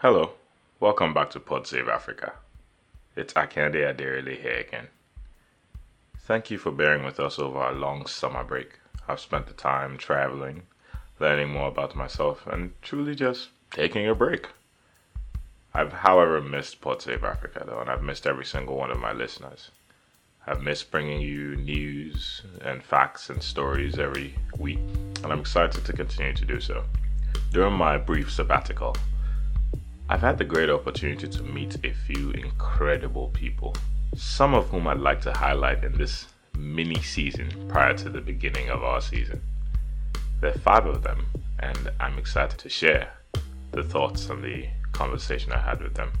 Hello, welcome back to Pod Save Africa. It's Akande Aderele here again. Thank you for bearing with us over our long summer break. I've spent the time traveling, learning more about myself, and truly just taking a break. I've, however, missed Pod Save Africa though, and I've missed every single one of my listeners. I've missed bringing you news and facts and stories every week, and I'm excited to continue to do so. During my brief sabbatical, I've had the great opportunity to meet a few incredible people, some of whom I'd like to highlight in this mini season prior to the beginning of our season. There are five of them, and I'm excited to share the thoughts and the conversation I had with them.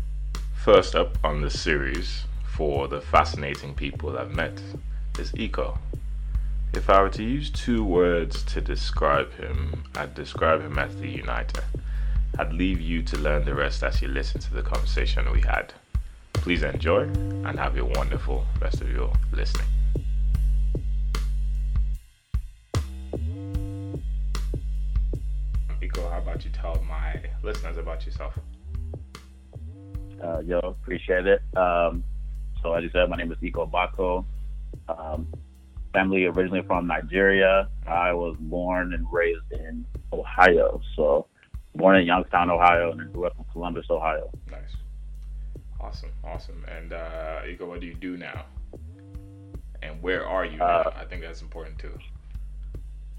First up on the series for the fascinating people I've met is Iko. If I were to use two words to describe him, I'd describe him as the uniter. I'd leave you to learn the rest as you listen to the conversation we had. Please enjoy and have a wonderful rest of your listening. Iko, how about you tell my listeners about yourself? Uh, yo, appreciate it. Um, so as you said, my name is Iko Bako. Um, family originally from Nigeria. I was born and raised in Ohio. So born in Youngstown, Ohio, and then grew up in Columbus, Ohio. Nice. Awesome, awesome. And uh, Iko, what do you do now? And where are you Uh, now? I think that's important too.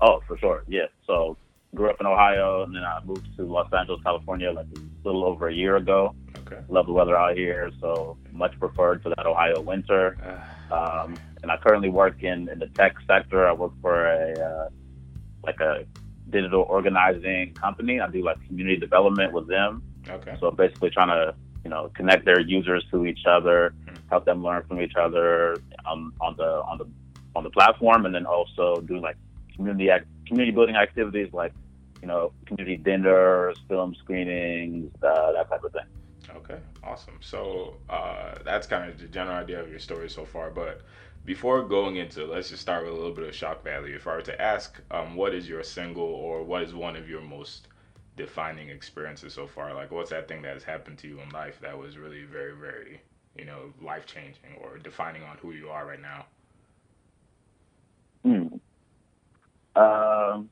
Oh, for sure. Yeah. So grew up in Ohio, and then I moved to Los Angeles, California, like a little over a year ago. Okay. Love the weather out here, so much preferred to that Ohio winter. Uh, Um, and I currently work in, in the tech sector. I work for a uh, like a digital organizing company. I do like community development with them. okay. So basically, trying to you know connect their users to each other, help them learn from each other on, on the on the on the platform, and then also do like community act, community building activities like you know community dinners, film screenings, uh, that type of thing. Okay, awesome. So uh, that's kind of the general idea of your story so far. But before going into, let's just start with a little bit of shock value. If I were to ask, um, what is your single or what is one of your most defining experiences so far? Like, what's that thing that has happened to you in life that was really very, very, you know, life changing or defining on who you are right now? Hmm. Um,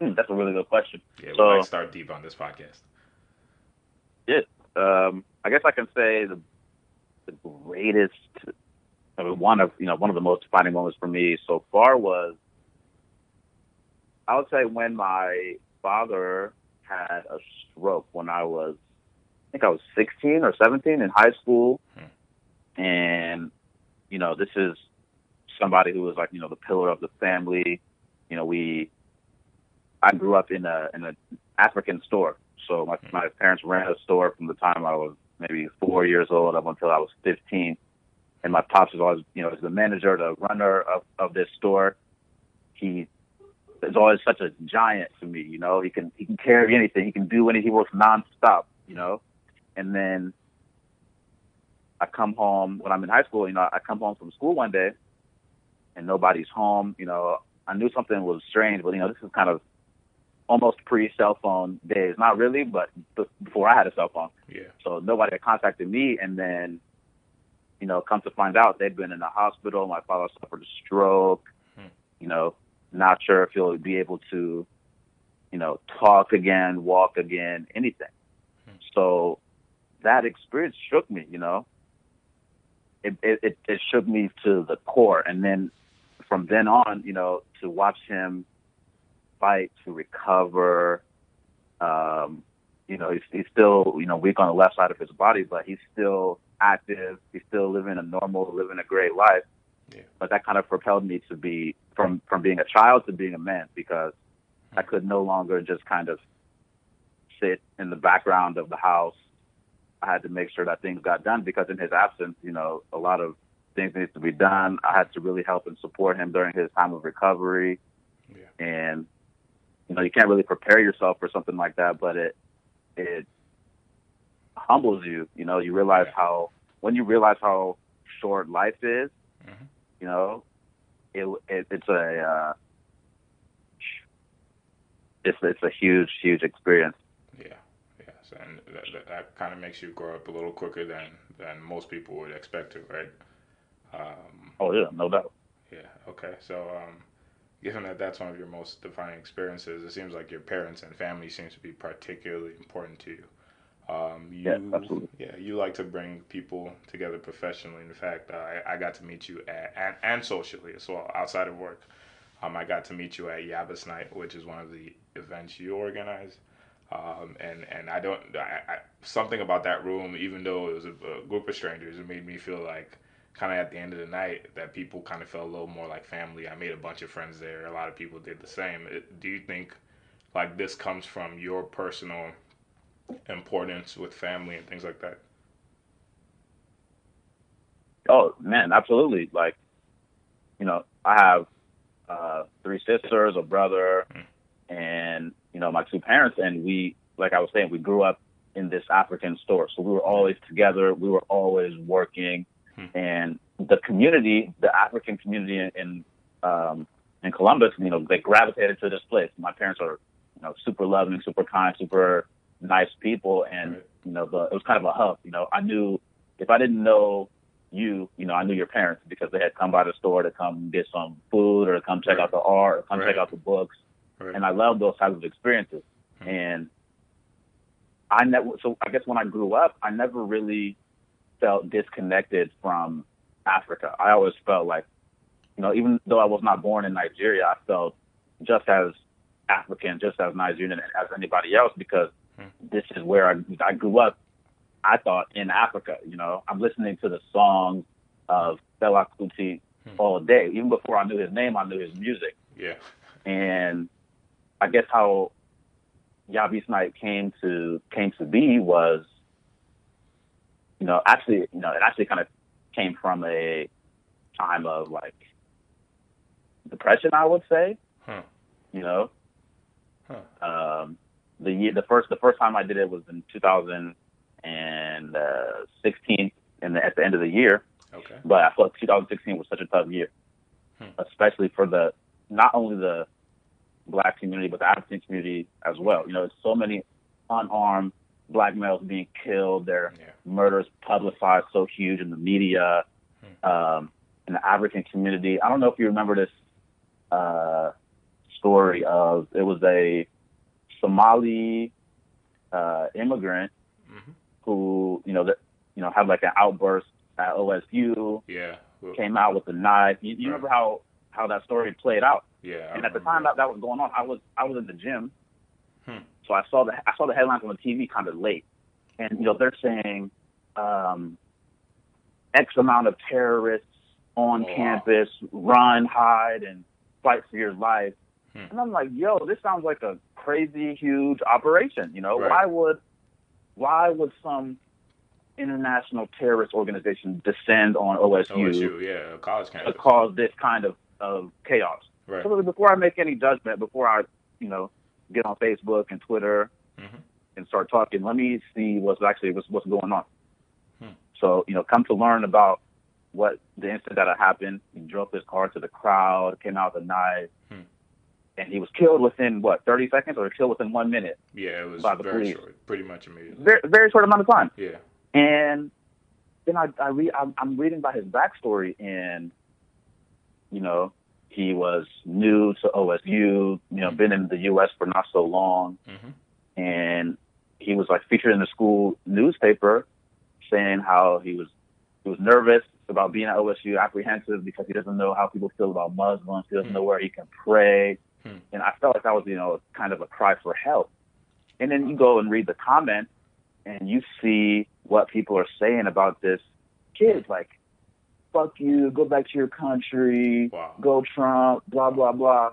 hmm, that's a really good question. Yeah, we So- might start deep on this podcast. Yeah um, I guess I can say the the greatest, I mean, one of you know one of the most defining moments for me so far was, I would say when my father had a stroke when I was, I think I was 16 or 17 in high school, hmm. and you know this is somebody who was like you know the pillar of the family. You know we, I grew up in a in an African store. So my, hmm. my parents ran a store from the time I was maybe four years old up until I was 15. And my pops was always, you know, as the manager, the runner of, of this store. He is always such a giant to me, you know. He can he can carry anything. He can do anything. He works nonstop, you know. And then I come home when I'm in high school. You know, I come home from school one day, and nobody's home. You know, I knew something was strange, but you know, this is kind of almost pre cell phone days. Not really, but before I had a cell phone. Yeah. So nobody had contacted me. And then, you know, come to find out they'd been in the hospital. My father suffered a stroke. Hmm. You know, not sure if he'll be able to, you know, talk again, walk again, anything. Hmm. So that experience shook me, you know. It, it, it, it shook me to the core. And then from then on, you know, to watch him fight to recover. Um, you know, he's, he's still, you know, weak on the left side of his body, but he's still active. He's still living a normal, living a great life. Yeah. But that kind of propelled me to be from from being a child to being a man because I could no longer just kind of sit in the background of the house. I had to make sure that things got done because in his absence, you know, a lot of things needs to be done. I had to really help and support him during his time of recovery. Yeah. And you know, you can't really prepare yourself for something like that, but it it humbles you. You know, you realize how when you realize how short life is, Mhm. you know, it, it it's a uh, it's it's a huge huge experience. Yeah. Yeah. So, and that, that, that kind of makes you grow up a little quicker than than most people would expect to, right? Um, oh yeah, no doubt. Yeah. Okay. So, um, given that that's one of your most defining experiences, it seems like your parents and family seems to be particularly important to you. Um, you, yeah, absolutely. Yeah, you like to bring people together professionally. In fact, uh, I, I got to meet you at, and, and socially as well, outside of work. Um, I got to meet you at Yabis Night, which is one of the events you organize. Um, and and I don't I, I, something about that room, even though it was a, a group of strangers, it made me feel like kind of at the end of the night that people kind of felt a little more like family. I made a bunch of friends there. A lot of people did the same. It, do you think like this comes from your personal importance with family and things like that? Oh man, absolutely. Like, you know, I have uh, three sisters, a brother, mm. and you know my two parents, and we, like I was saying, we grew up in this African store, so we were always together. We were always working, hmm. and the community, the African community in in, um, in Columbus, you know, they gravitated to this place. My parents are, you know, super loving, super kind, super nice people, and right. you know, the, it was kind of a hub. You know, I knew if I didn't know you, you know, I knew your parents because they had come by the store to come get some food or to come check right. out the art or come right. check out the books. And I love those types of experiences. Hmm. And I never, so I guess when I grew up, I never really felt disconnected from Africa. I always felt like, you know, even though I was not born in Nigeria, I felt just as African, just as Nigerian as anybody else because. This is where I, I grew up. I thought in Africa, you know, I'm listening to the songs of Fela Kuti hmm. all day. Even before I knew his name, I knew his music. Yeah. And I guess how Yabis Night came to came to be was, you know, actually, you know, it actually kind of came from a time of like depression, I would say. Huh. You know, huh. um, the year, the first the first time I did it was in 2016, in the, at the end of the year. Okay. But I felt 2016 was such a tough year, hmm. especially for the not only the black community, but the African community as well. You know, it's so many unarmed black males being killed, their yeah. murders publicized so huge in the media, hmm. um, in the African community. I don't know if you remember this uh, story of it was a Somali uh, immigrant mm-hmm. who, you know, that you know had like an outburst at OSU. Yeah, well, came out with a knife. You, you right. remember how how that story played out? Yeah. and at the time that. that was going on, I was I was in the gym, hmm. so I saw the I saw the headlines on the TV kind of late, and you know they're saying um, X amount of terrorists on oh, campus wow. run, hide, and fight for your life. Hmm. And I'm like, yo, this sounds like a crazy huge operation. You know, right. why would why would some international terrorist organization descend on OSU, OSU yeah, college campus. to cause this kind of, of chaos? Right. So before I make any judgment, before I, you know, get on Facebook and Twitter mm-hmm. and start talking, let me see what's actually what's, what's going on. Hmm. So you know, come to learn about what the incident that happened. He drove his car to the crowd, came out with a knife, hmm. And he was killed within what 30 seconds, or killed within one minute. Yeah, it was by the very police. short, pretty much immediately. Very, very short amount of time. Yeah. And then I, I read, I'm, I'm reading about his backstory, and you know, he was new to OSU, you know, been in the U.S. for not so long, mm-hmm. and he was like featured in the school newspaper, saying how he was he was nervous about being at OSU, apprehensive because he doesn't know how people feel about Muslims, he doesn't mm-hmm. know where he can pray, mm-hmm. and I felt like that was you know kind of a cry for help. And then you go and read the comments, and you see what people are saying about this kid, like fuck you, go back to your country, wow. go Trump, blah, blah, blah.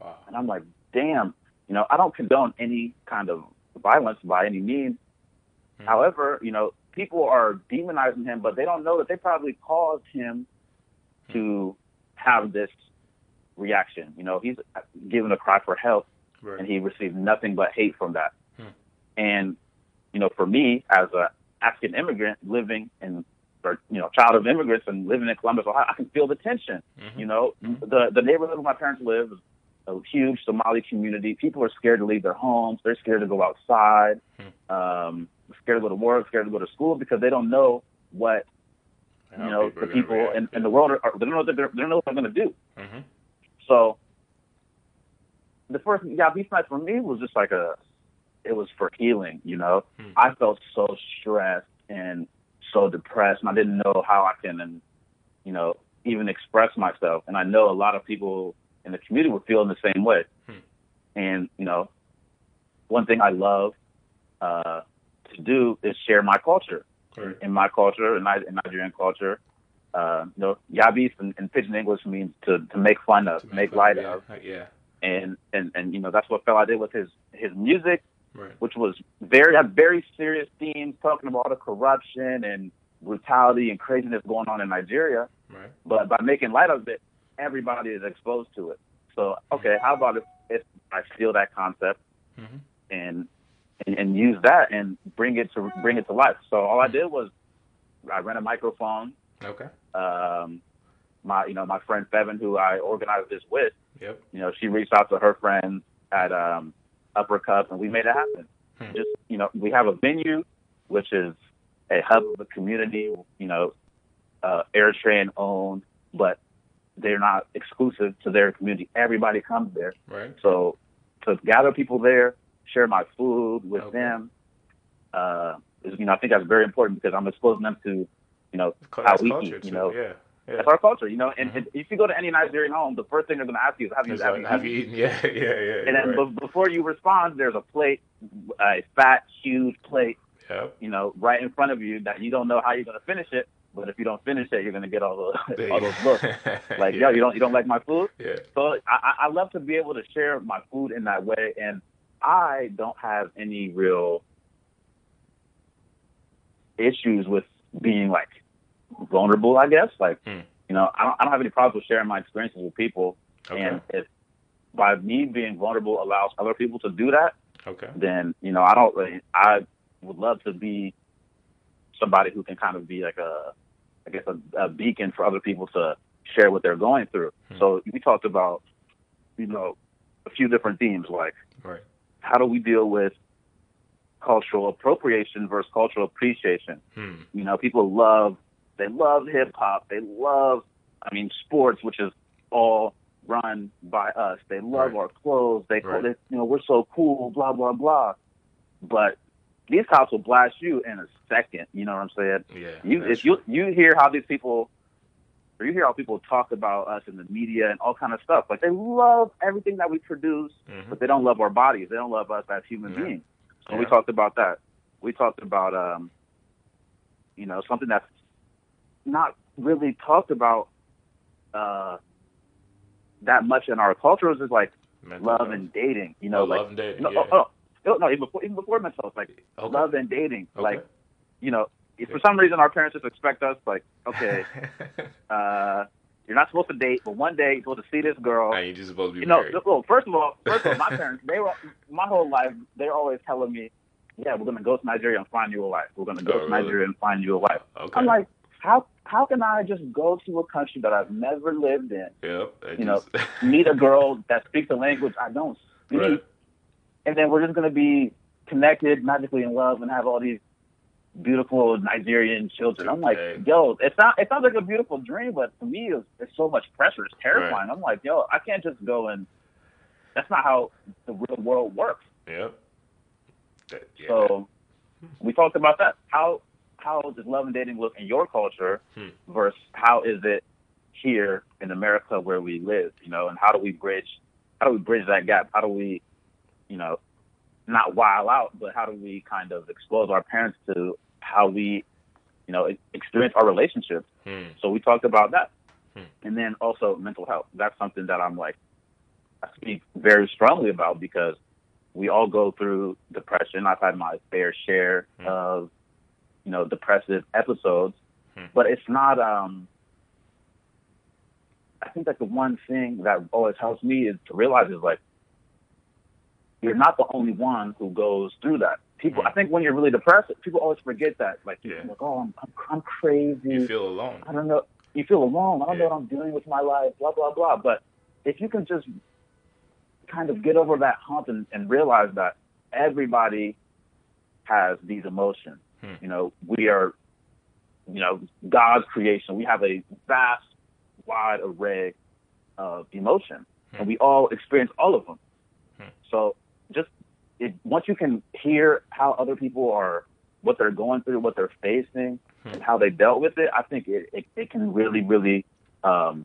Wow. And I'm like, damn, you know, I don't condone any kind of violence by any means. Hmm. However, you know, people are demonizing him, but they don't know that they probably caused him hmm. to have this reaction. You know, he's given a cry for help, right. and he received nothing but hate from that. Hmm. And, you know, for me as a African immigrant living in or you know child of immigrants and living in Columbus, Ohio, I can feel the tension. Mm-hmm. You know, mm-hmm. the the neighborhood where my parents live is a huge Somali community. People are scared to leave their homes. They're scared to go outside. Hmm. Um, scared to go to work. Scared to go to school because they don't know what you know people the people in, in the world are. are- They don't know what they're, they don't know what they're going to do. So the first Yabis night for me was just like a it was for healing, you know. Hmm. I felt so stressed and so depressed and I didn't know how I can and you know, even express myself. And I know a lot of people in the community were feeling the same way. Hmm. And, you know, one thing I love uh to do is share my culture Right. in my culture, in Nigerian culture, uh, you know, yabis in, in pidgin English means to, to make fun of, To make, fun, light yeah, of, Yeah. and, and and you know that's what Fela did with his his music, Right. which was very had very serious themes, talking about all the corruption and brutality and craziness going on in Nigeria. Right. But by making light of it, everybody is exposed to it. So okay, how about if, if I steal that concept hmm and and, and use that and bring it to bring it to life. So all I did was I rent a microphone. Okay. Um, my you know my friend Fevin, who I organized this with, Yep. you know she reached out to her friends at um, Upper Cup and we made it happen. Hmm. Just you know we have a venue which is a hub of the community. You know, uh, Eritrean owned, but they're not exclusive to their community. Everybody comes there. Right. So to gather people there, share my food with Okay. them, uh, is, you know, I think that's very important because I'm exposing them to, you know, Co- how we eat, you know. Yeah. Yeah. that's our culture, you know. And, Mhm. and if you go to any Nigerian home, the first thing they're going to ask you is, "Have you, have, like, you, have eaten?" you eaten? Yeah. Yeah. Yeah. And then right. be- before you respond, there's a plate, a fat, huge plate, Yep. you know, right in front of you that you don't know how you're going to finish it. But if you don't finish it, you're going to get all those all those looks. Like, yeah. yo, you don't you don't like my food? Yeah. So I I love to be able to share my food in that way, and I don't have any real issues with being like vulnerable. I guess like Hmm. you know I don't I don't have any problems with sharing my experiences with people, Okay. and if by me being vulnerable allows other people to do that, okay. then you know I don't really I would love to be somebody who can kind of be like a I guess a, a beacon for other people to share what they're going through. Hmm. So we talked about you know a few different themes like Right. how do we deal with cultural appropriation versus cultural appreciation. Hmm. You know, people love they love hip hop, they love I mean sports, which is all run by us. They love Right. our clothes. They, Right. they you know, we're so cool, blah blah blah. But these cops will blast you in a second. You know what I'm saying? Yeah. You if you you hear how these people or you hear how people talk about us in the media and all kind of stuff. Like they love everything that we produce, Mhm. but they don't love our bodies. They don't love us as human Yeah. beings. So we talked about that. We talked about um, you know, something that's not really talked about uh that much in our culture is just like Mental love health. and dating. You know, Oh, like love and dating. no, yeah. oh, no, no, even before even before mental health, like okay. love and dating. Okay. Like, you know, for some reason our parents just expect us like, okay, uh, you're not supposed to date, but one day you're supposed to see this girl. and you're just supposed to be You know, married. well, first of all, first of all, my parents, they were my whole life, they're always telling me, yeah, we're gonna go to Nigeria and find you a wife. We're gonna go Oh, to really? Nigeria and find you a wife. Okay. I'm like, how how can I just go to a country that I've never lived in, yep. you know, just- meet a girl that speaks a language I don't speak, Right. and then we're just gonna be connected, magically in love, and have all these beautiful Nigerian children. I'm like, Hey. yo, it's not it sounds like a beautiful dream, but to me, it's, it's so much pressure. It's terrifying. I'm like, yo, I can't just go and. That's not how the real world works. Yep. That- yeah. So we talked about that. How how does love and dating look in your culture Hmm. versus how is it here in America where we live? You know, and how do we bridge how do we bridge that gap? How do we, you know, not wild out, but how do we kind of expose our parents to how we, you know, experience our relationships? Hmm. So we talked about that. Hmm. And then also mental health. That's something that I'm like, I speak very strongly about because we all go through depression. I've had my fair share Hmm. of, you know, depressive episodes, Hmm. but it's not, um, I think that the one thing that always helps me is to realize is like, you're not the only one who goes through that. People, Hmm. I think when you're really depressed, people always forget that. Like, Yeah. like oh, I'm, I'm, I'm crazy. You feel alone. I don't know. You feel alone. I don't Yeah. know what I'm doing with my life. Blah blah blah. But if you can just kind of get over that hump and, and realize that everybody has these emotions. Hmm. You know, we are, you know, God's creation. We have a vast, wide array of emotion, Hmm. and we all experience all of them. Hmm. So just it, once you can hear how other people are, what they're going through, what they're facing, Hmm. and how they dealt with it, I think it, it, it can really, really, um,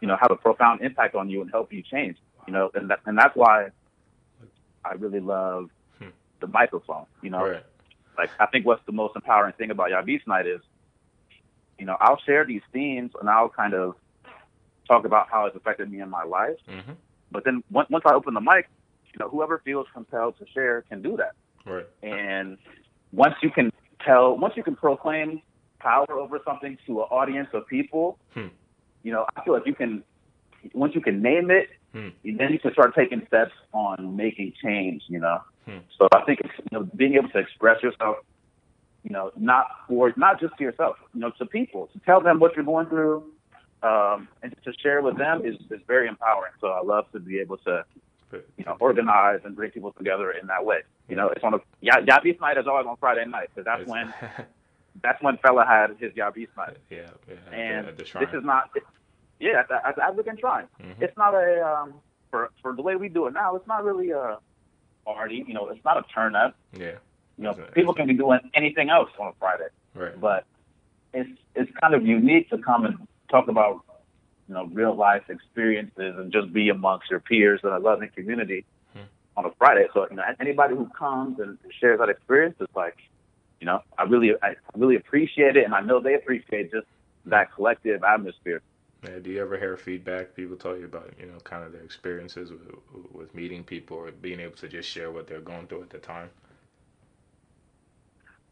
you know, have a profound impact on you and help you change. You know, and that, and that's why I really love Hmm. the microphone. You know, Right. Like I think what's the most empowering thing about Yabis Night is, you know, I'll share these themes and I'll kind of talk about how it's affected me in my life. Mm-hmm. But then once, once I open the mic, you know, whoever feels compelled to share can do that. Right. And once you can tell, once you can proclaim power over something to an audience of people, Hmm. you know, I feel like you can, once you can name it, Hmm. then you can start taking steps on making change, you know. Hmm. So I think, you know, being able to express yourself, you know, not for, not just to yourself, you know, to people, to tell them what you're going through, um, and to share with them is, is very empowering. So I love to be able to, you know, organize and bring people together in that way. You know, it's on a yeah, Yabis night is always on Friday night because that's it's- when that's when Fela had his Yabis night. yeah, yeah. And at the shrine. this is not, it, yeah, at the, at the African Shrine. Mhm. It's not a um, for for the way we do it now. It's not really a party. You know, it's not a turn up. yeah. You know, people can be doing anything else on a Friday, Right. but it's it's kind of unique to come and talk about you know real life experiences and just be amongst your peers in a loving community Hmm. on a Friday. So you know, anybody who comes and shares that experience is like, you know, I really I really appreciate it, and I know they appreciate just that collective atmosphere. Yeah, do you ever hear feedback? People tell you about, you know, kind of their experiences with, with meeting people or being able to just share what they're going through at the time.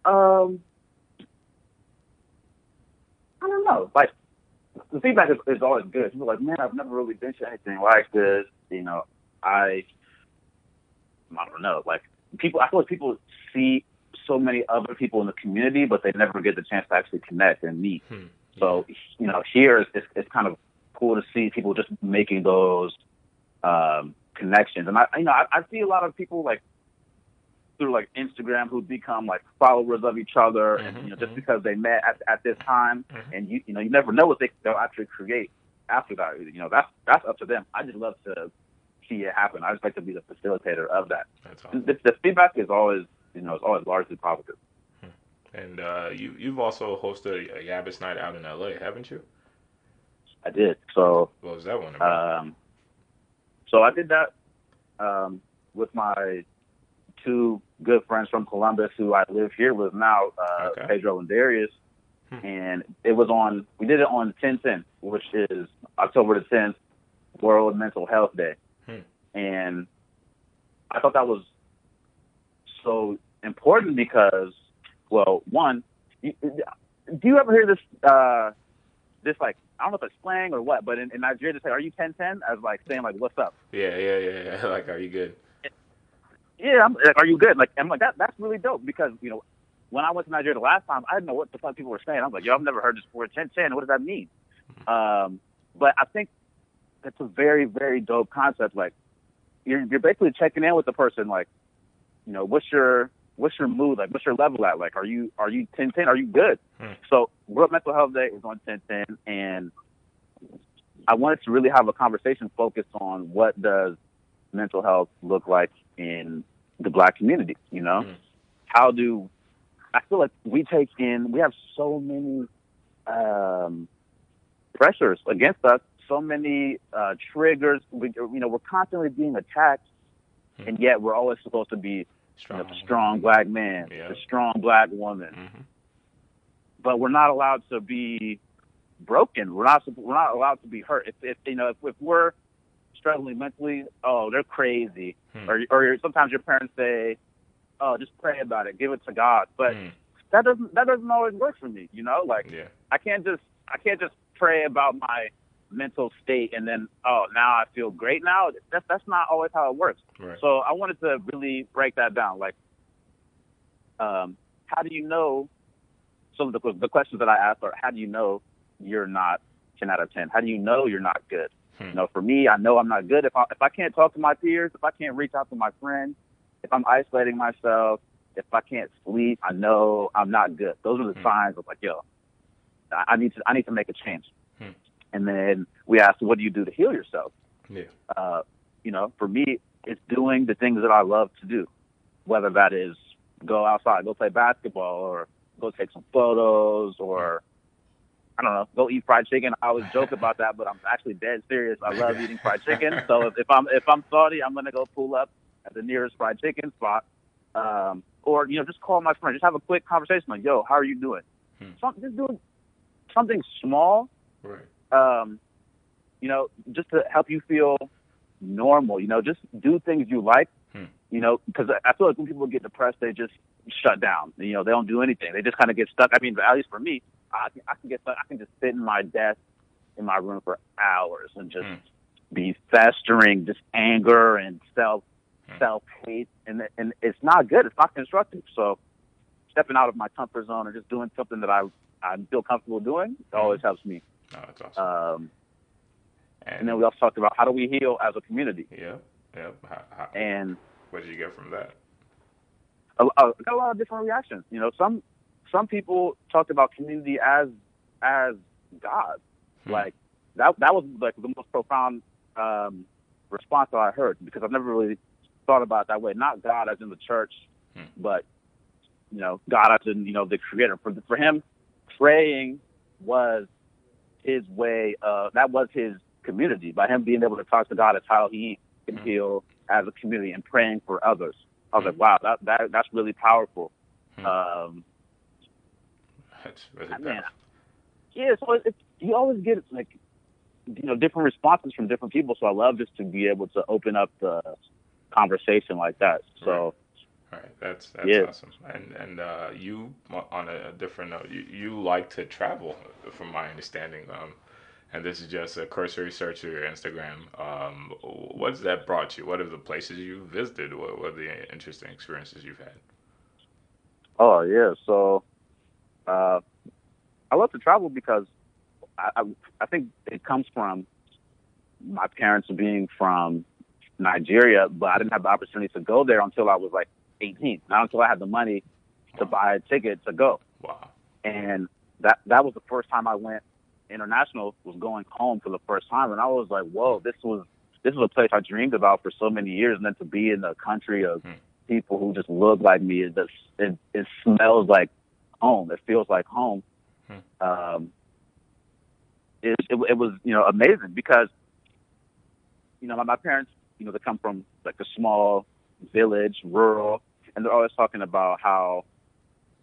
Um, I don't know. Like the feedback is, is always good. People are like, man, I've never really been to anything like this. You know, I, I don't know. Like people, I feel like people see so many other people in the community, but they never get the chance to actually connect and meet. Hmm. So you know, here it's, it's, it's kind of cool to see people just making those um, connections, and I you know I, I see a lot of people like through like Instagram who become like followers of each other, and Mhm, you know just mhm. because they met at, at this time, Mhm. and you you know you never know what they they'll actually create after that. You know that's that's up to them. I just love to see it happen. I just like to be the facilitator of that. That's awesome. The, the feedback is always you know it's always largely positive. And uh, you, you've also hosted a Yabis night out in LA, haven't you? I did so. What was that one about? Um, so I did that um, with my two good friends from Columbus who I live here with now, uh, Okay. Pedro and Darius. Hmm. And it was on, we did it on 1010, which is October the 10th, World Mental Health Day. Hmm. And I thought that was so important because, well, one, do you ever hear this, uh, this like, I don't know if it's slang or what, but in, in Nigeria, they say, "Are you 1010?" as like saying like, "What's up?" yeah, yeah, yeah, yeah. Like, are you good? Yeah, I'm, like, are you good? Like, I'm like that. That's really dope because you know, when I went to Nigeria the last time, I didn't know what the fuck people were saying. I was like, "Yo, I've never heard this before." 1010. What does that mean? Um, but I think it's a very, very dope concept. Like, you're you're basically checking in with the person. Like, you know, what's your what's your mood? Like, what's your level at? Like, are you are you 1010? Are you good? Hmm. So, World Mental Health Day is on 1010, and I wanted to really have a conversation focused on what does mental health look like in the black community. You know, Mm. how do I feel like we take in? We have so many um, pressures against us, so many uh, triggers. We, you know, we're constantly being attacked, Hmm. and yet we're always supposed to be Strong. know, strong black man, the strong black woman hmm but we're not allowed to be broken. We're not we're not allowed to be hurt. If, if you know if, if we're struggling mentally, oh, they're crazy. Hmm. Or or sometimes your parents say, oh, just pray about it, give it to God. But Mm. that doesn't that doesn't always work for me. You know, like Yeah. I can't just I can't just pray about my mental state and then oh now I feel great now. That's that's not always how it works. Right. So I wanted to really break that down. Like, um, how do you know? Some of the the questions that I asked are: How do you know you're not ten out of ten? How do you know you're not good? Hmm. You know, for me, I know I'm not good if I if I can't talk to my peers, if I can't reach out to my friends, if I'm isolating myself, if I can't sleep, I know I'm not good. Those are the hmm. signs of like, yo, I need to I need to make a change. And then we asked, what do you do to heal yourself? Yeah. Uh, you know, for me, it's doing the things that I love to do, whether that is go outside, go play basketball, or go take some photos, or I don't know, go eat fried chicken. I always joke about that, but I'm actually dead serious. I love eating fried chicken. So if, if I'm if I'm Saudi, I'm gonna go pull up at the nearest fried chicken spot, um, or you know, just call my friend, just have a quick conversation like, "Yo, how are you doing?" Hmm. So, just doing something small, right? Um, you know, just to help you feel normal. You know, just do things you like. Hmm. You know, because I feel like when people get depressed, they just shut down. You know, they don't do anything. They just kind of get stuck. I mean, at least for me, I, I can get stuck. I can just sit in my desk in my room for hours and just hmm. be festering, just anger and self hmm. self hate, and and it's not good. It's not constructive. So, stepping out of my comfort zone and just doing something that I I feel comfortable doing hmm. always helps me. Oh, that's awesome. Um, and, and, then we also talked about how do we heal as a community. Yeah, yeah. How, how, and what did you get from that? I got a lot of different reactions. You know, some some people talked about community as as God. Hmm. Like that that was like the most profound um, response that I heard because I've never really thought about it that way. Not God as in the church, hmm. but you know, God as in you know the Creator. For for him, praying was his way. Uh, that was his community. By him being able to talk to God, is how he can hmm. heal as a community and praying for others. I was like, wow, that, that that's really powerful. Um, that's really I mean, yeah, so it, you always get like you know different responses from different people. So I love just to be able to open up the conversation like that. So. Right. All right, that's that's yeah. awesome. And and uh, you on a different note, you, you like to travel, from my understanding. Um, and this is just a cursory search of your Instagram. Um, what's that brought you? What are the places you visited? What, what are the interesting experiences you've had? Oh yeah, so uh, I love to travel because I, I, I think it comes from my parents being from Nigeria, but I didn't have the opportunity to go there until I was like 18. Not until I had the money to buy a ticket to go. Wow. And that that was the first time I went international. Was going home for the first time, and I was like, "Whoa, this was this was a place I dreamed about for so many years." And then to be in a country of hmm. people who just look like me, it just it, it smells like home. It feels like home. Hmm. Um, it, it, it was you know amazing because you know my, my parents you know they come from like a small village, rural, and they're always talking about how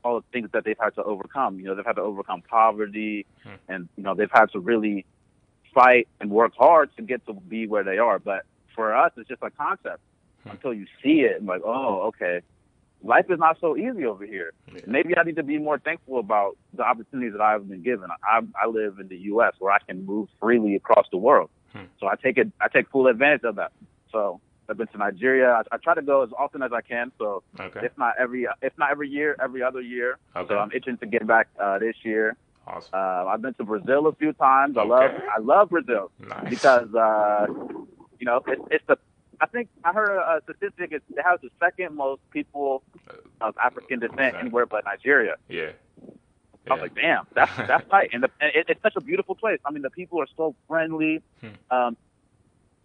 all the things that they've had to overcome. You know, they've had to overcome poverty, hmm. and you know they've had to really fight and work hard to get to be where they are. But for us, it's just a concept hmm. until you see it and like, oh, okay, life is not so easy over here. Yeah. Maybe I need to be more thankful about the opportunities that I've been given. I, I live in the U.S. where I can move freely across the world, hmm. so I take it. I take full advantage of that. So I've been to Nigeria. I, I try to go as often as I can. So okay. if not every, if not every year, every other year. Okay. So I'm itching to get back uh, this year. Awesome. Uh, I've been to Brazil a few times. I love I love Brazil nice. because uh, you know it's, it's the I think I heard a, a statistic. It has the second most people of African descent anywhere but Nigeria. Yeah. I was like, damn, that's that's tight, and, the, and it, it's such a beautiful place. I mean, the people are so friendly. Hmm. Um,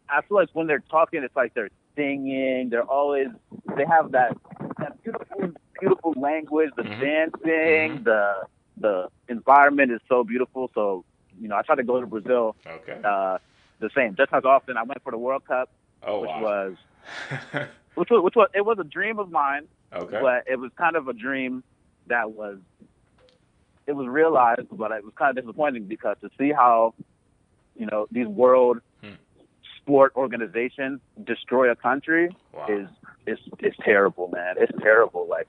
I feel like when they're talking, it's like they're singing. They're always they have that that beautiful beautiful language, the mm-hmm. dancing, mm-hmm. the the environment is so beautiful. So you know, I try to go to Brazil. Okay. Uh, the same, just as often. I went for the World Cup, oh, which wow. was which was which was it was a dream of mine. Okay. But it was kind of a dream that was it was realized, but it was kind of disappointing because to see how you know these world sport organizations destroy a country wow. is is is terrible, man. It's terrible. Like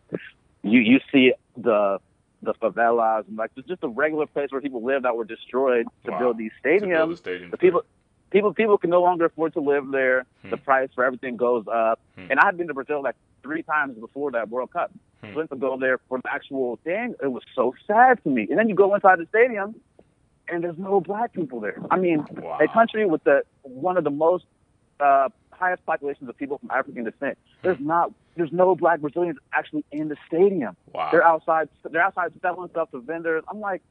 you you see the the favelas and like just a regular place where people live that were destroyed to wow. build these stadiums. Build the people people people can no longer afford to live there. Hmm. The price for everything goes up. Hmm. And I had been to Brazil like three times before that World Cup. Hmm. Went to go there for the actual thing. It was so sad to me. And then you go inside the stadium and there's no black people there. I mean, Wow. a country with the one of the most uh, highest populations of people from African descent. There's not there's no black Brazilians actually in the stadium. Wow. They're outside they're outside selling stuff to vendors. I'm like,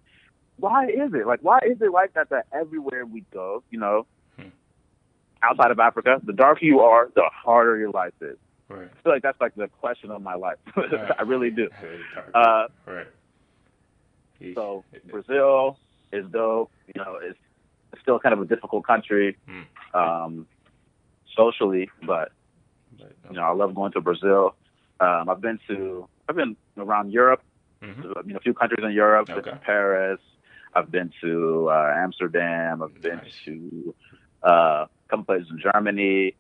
why is it? Like why is it like that that everywhere we go, you know, Hmm. outside of Africa, the darker you are, the harder your life is. Right. I feel like that's like the question of my life. I really do. Uh, right. So Brazil is though You know, it's, still kind of a difficult country Hmm. um, socially, but you know, I love going to Brazil. Um, I've been to I've been around Europe, Mhm. to, you know, a few countries in Europe. Okay. been to Paris. I've been to uh, Amsterdam. I've been Nice. to uh, a couple places in Germany.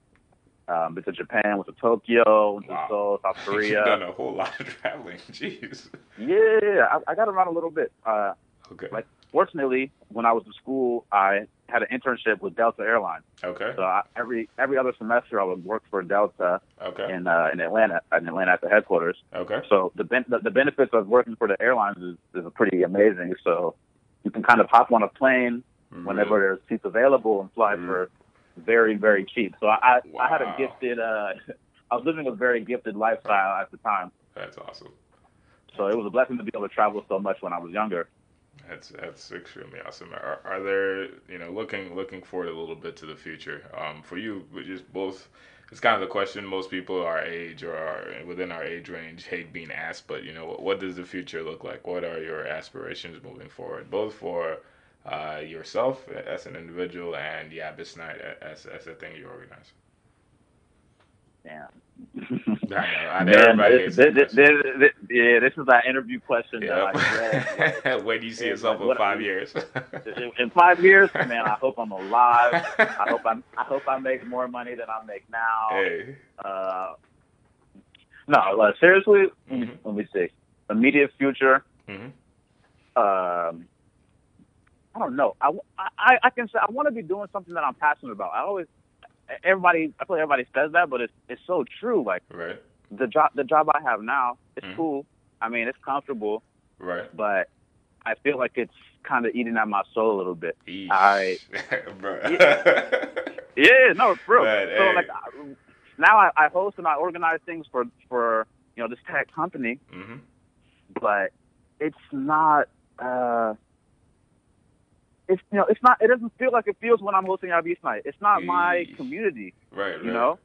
Um, been to Japan, went to Tokyo, went to Wow. Seoul, South Korea. You've done a whole lot of traveling. Jeez. Yeah, I, I got around a little bit. Uh, Okay. Like- fortunately, when I was in school, I had an internship with Delta Airlines. okay. So I, every every other semester, I would work for Delta Okay. in uh, in Atlanta, in Atlanta at the headquarters. Okay. So the ben- the, the benefits of working for the airlines is, is pretty amazing. So you can kind of hop on a plane whenever there's seats available and fly Mhm. for very very cheap. So I I, I had a gifted uh, I was living a very gifted lifestyle at the time. That's awesome. So it was a blessing to be able to travel so much when I was younger. That's that's extremely awesome. Are, are there you know looking looking forward a little bit to the future? Um, for you, is both. It's kind of the question most people our age or are within our age range hate being asked. But you know, what, what does the future look like? What are your aspirations moving forward, both for uh, yourself as an individual and Yabis Night as as a thing you organize? Damn. I know, Man, this, this, this this, this, yeah, this is our interview question that I Yep. Where do you see yourself in five years? in, in five years, man, I hope I'm alive. I hope I'm, I hope I make more money than I make now. hey. Uh, no, like, seriously, let, me, Mhm. let me see. Immediate future. hmm Um, I don't know. I, I, I can say I want to be doing something that I'm passionate about. I always, everybody, I feel like everybody says that, but it's it's so true. Like Right. the job, the job I have now, it's Mhm. cool. I mean, it's comfortable, Right. but I feel like it's kind of eating at my soul a little bit. Eesh. I- Bro. Yeah, no, for real. But, so hey. like now I, I host and I organize things for for you know this tech company, hmm but it's not. uh it's you know it's not it doesn't feel like it feels when I'm hosting Yabis night. It's not my community, Right. you right. know.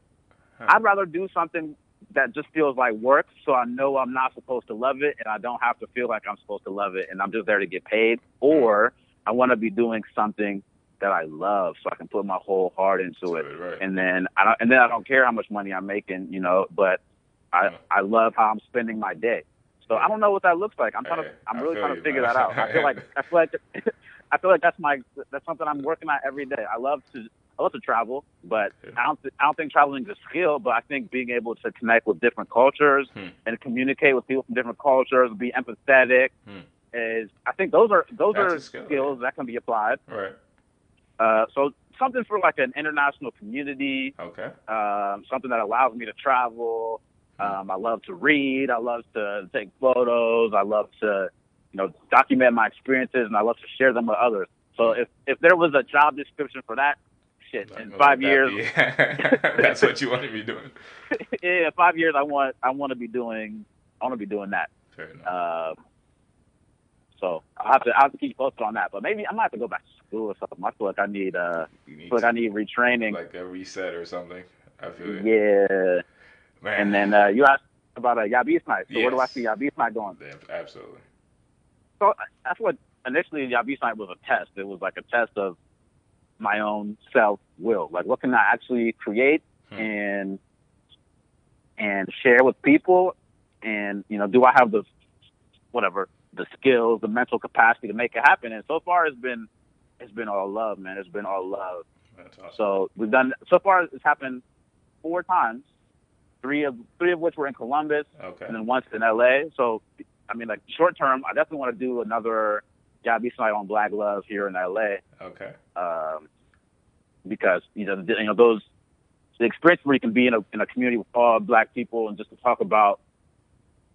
Huh. I'd rather do something that just feels like work, so I know I'm not supposed to love it, and I don't have to feel like I'm supposed to love it, and I'm just there to get paid. Or I want to be doing something that I love, so I can put my whole heart into it, Right. and then I don't, and then I don't care how much money I'm making, you know. But I Yeah. I love how I'm spending my day. So I don't know what that looks like. I'm trying to I'm really trying to figure that out. I feel like I feel like I feel like that's my that's something I'm working on every day. I love to I love to travel, but Yeah. I don't th- I don't think traveling is a skill, but I think being able to connect with different cultures Hmm. and communicate with people from different cultures, be empathetic Hmm. is I think those are those That's are skill, skills that can be applied. Right. Uh, so something for like an international community, Okay. um, something that allows me to travel. Um, I love to read. I love to take photos. I love to, you know, document my experiences, and I love to share them with others. So if if there was a job description for that, shit, in five years, be- that's what you want to be doing. yeah, five years, I want I want to be doing I want to be doing that. Fair enough. Uh, so I have to I have to keep posted on that. But maybe I might have to go back to school or something. I feel like I need uh you I need feel like I need retraining. like a reset or something. I feel you. yeah. Man. And then uh, you asked about a Yabis night. So where do I see Yabis night going? Yeah, absolutely. So that's what initially Yabis night was a test. It was like a test of my own self will. Like what can I actually create Hmm. and and share with people and you know, do I have the whatever, the skills, the mental capacity to make it happen? And so far it's been it's been all love, man. It's been all love. Awesome. So we've done so far it's happened four times. Three of three of which were in Columbus okay. and then once in LA. So, I mean, like short term, I definitely want to do another Yabis night on Black Love here in LA Okay. um, because you know, the, you know those the experience where you can be in a in a community with all Black people and just to talk about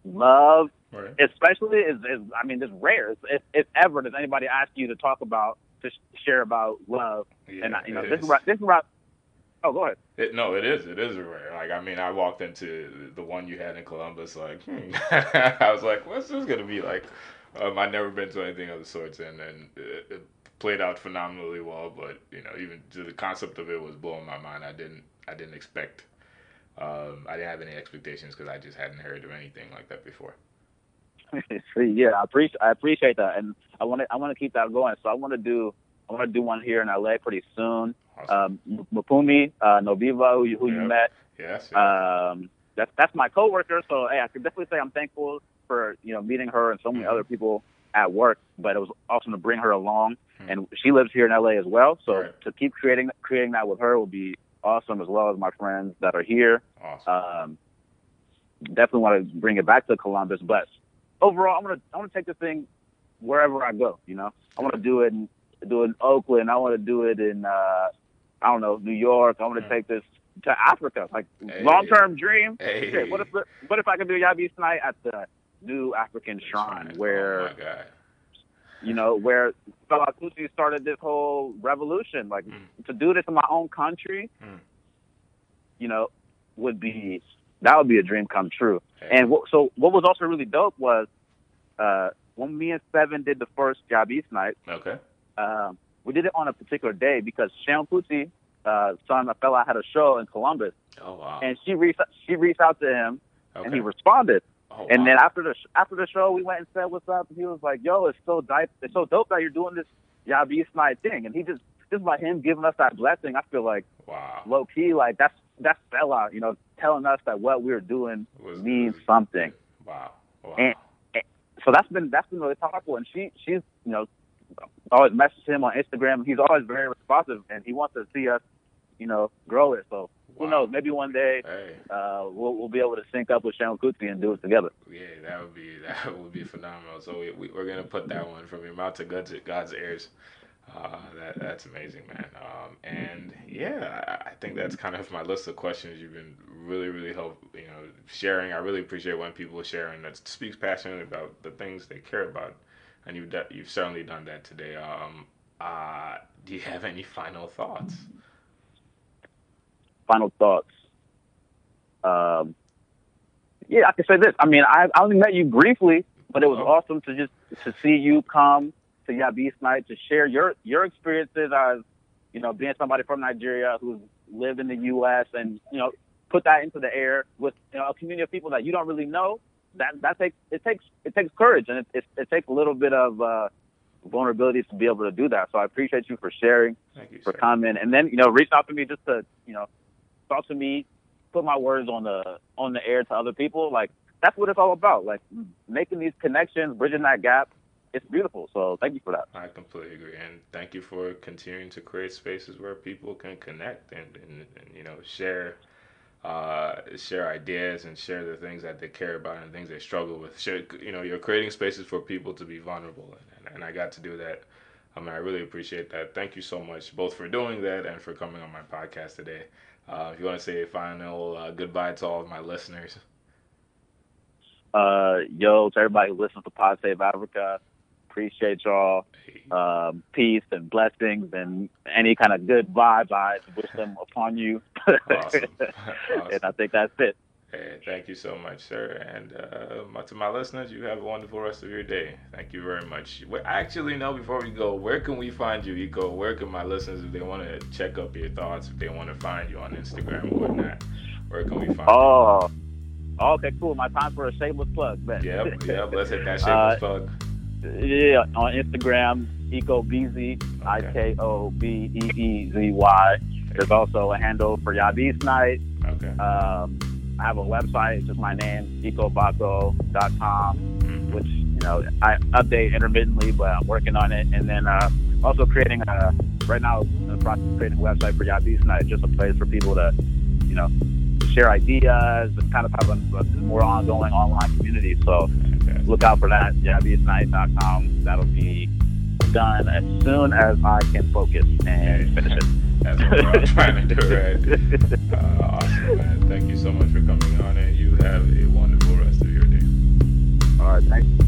love Right. especially is, is I mean, it's rare. It's, if, if ever does anybody ask you to talk about to sh- share about love, Yeah, and you know, this is is. right. This is right. Oh, go ahead. It, no, it is. It is rare. Like I mean, I walked into the one you had in Columbus. Like hmm. I was like, what's this gonna be like? Um, I'd never been to anything of the sorts, and then it, it played out phenomenally well. But you know, even the concept of it was blowing my mind. I didn't. I didn't expect. Um, I didn't have any expectations because I just hadn't heard of anything like that before. Yeah, I appreciate I appreciate that, and I want to I want to keep that going. So I want to do I want to do one here in LA pretty soon. Awesome. Um, Mapumi uh, Noviva, who, you- who you met, yes. yes. um, that's that's my coworker. So hey, I can definitely say I'm thankful for you know meeting her and so many Mhm. other people at work. But it was awesome to bring her along, Mhm. and she lives here in LA as well. So Right. to keep creating creating that with her will be awesome, as well as my friends that are here. awesome. Um, definitely want to bring it back to Columbus, but overall, I'm gonna I want to take this thing wherever I go. You know, I want to do it in do it in Oakland. I want to do it in uh, I don't know New York. I want to Mm. take this to Africa. Like Hey. long term dream. hey. Shit, what if what if I could do Yabi tonight at the new African shrine where Oh you know where Fela Kuti started this whole revolution. Like Mm. to do this in my own country, Mm. you know, would be that would be a dream come true. Hey. And what, so what was also really dope was uh, when me and Seven did the first East night, okay. um, we did it on a particular day because Seun Kuti, uh, son of Fela, had a show in Columbus, Oh wow. and she reached she reached out to him, okay. and he responded. oh, And wow. then after the sh- after the show, we went and said what's up, and he was like, "Yo, it's so dope. It's so dope that you're doing this East night thing." And he just just by him giving us that blessing, I feel like wow. low key, like that's that's Fela, you know, telling us that what we're doing Was- means was- something. Wow. Wow. And- so that's been that's been really powerful. And she she's you know always message him on Instagram. He's always very responsive, and he wants to see us you know grow it. So who Wow. knows? Maybe one day Hey. uh, we'll we'll be able to sync up with Seun Kuti and do it together. Yeah, that would be that would be phenomenal. So we, we we're gonna put that one from your mouth to God's God's ears. Uh, that that's amazing, man. Um, and yeah, I, think that's kind of my list of questions. You've been really, really help you know sharing. I really appreciate when people are sharing that speaks passionately about the things they care about, and you've you've certainly done that today. Um, uh, do you have any final thoughts? Final thoughts. Um, yeah, I can say this. I mean, I, I only met you briefly, but it was Oh. awesome to just to see you come to Yabis night to share your your experiences as you know being somebody from Nigeria who's lived in the U.S. and you know put that into the air with you know a community of people that you don't really know. That that takes it takes it takes courage and it it, it takes a little bit of uh, vulnerability to be able to do that. So I appreciate you for sharing Thank you. for sir. comment, and then you know reach out to me just to you know talk to me, put my words on the on the air to other people. Like that's what it's all about. Like making these connections, bridging that gap. It's beautiful. So thank you for that. I completely agree, and thank you for continuing to create spaces where people can connect and, and, and you know share uh, share ideas and share the things that they care about and things they struggle with. Share, you know, you're creating spaces for people to be vulnerable, and, and I got to do that. I mean, I really appreciate that. Thank you so much, both for doing that and for coming on my podcast today. Uh, if you want to say a final uh, goodbye to all of my listeners, Uh, yo, to everybody who listens to Pod Save Africa, appreciate y'all. Um, peace and blessings and any kind of good vibes. I wish them upon you. Awesome. and I think that's it. Hey, thank you so much, sir. And uh, to my listeners, you have a wonderful rest of your day. Thank you very much. Well, actually, no, before we go, where can we find you, Eco? Where can my listeners, if they want to check up your thoughts, if they want to find you on Instagram or whatnot, where can we find Oh, okay, cool. My time for a shameless plug. Bet. Yep, yep. Let's hit that Uh, shameless plug. Yeah, on Instagram, IkoBeezy, I. K O B E E Z Y. There's also a handle for Yabis Night. Okay. Um, I have a website, it's just my name, ecobaco.com, Mhm. which, you know, I update intermittently, but I'm working on it. And then uh, also creating a, right now, in the process of creating a website for Yabis Night, just a place for people to, you know, share ideas and kind of have a, a more ongoing online community. So. Look out for that. YabisNight.com. That'll be done as soon as I can focus and finish it. That's what trying to do, right? Uh, awesome, man. Thank you so much for coming on, and you have a wonderful rest of your day. All right, thanks.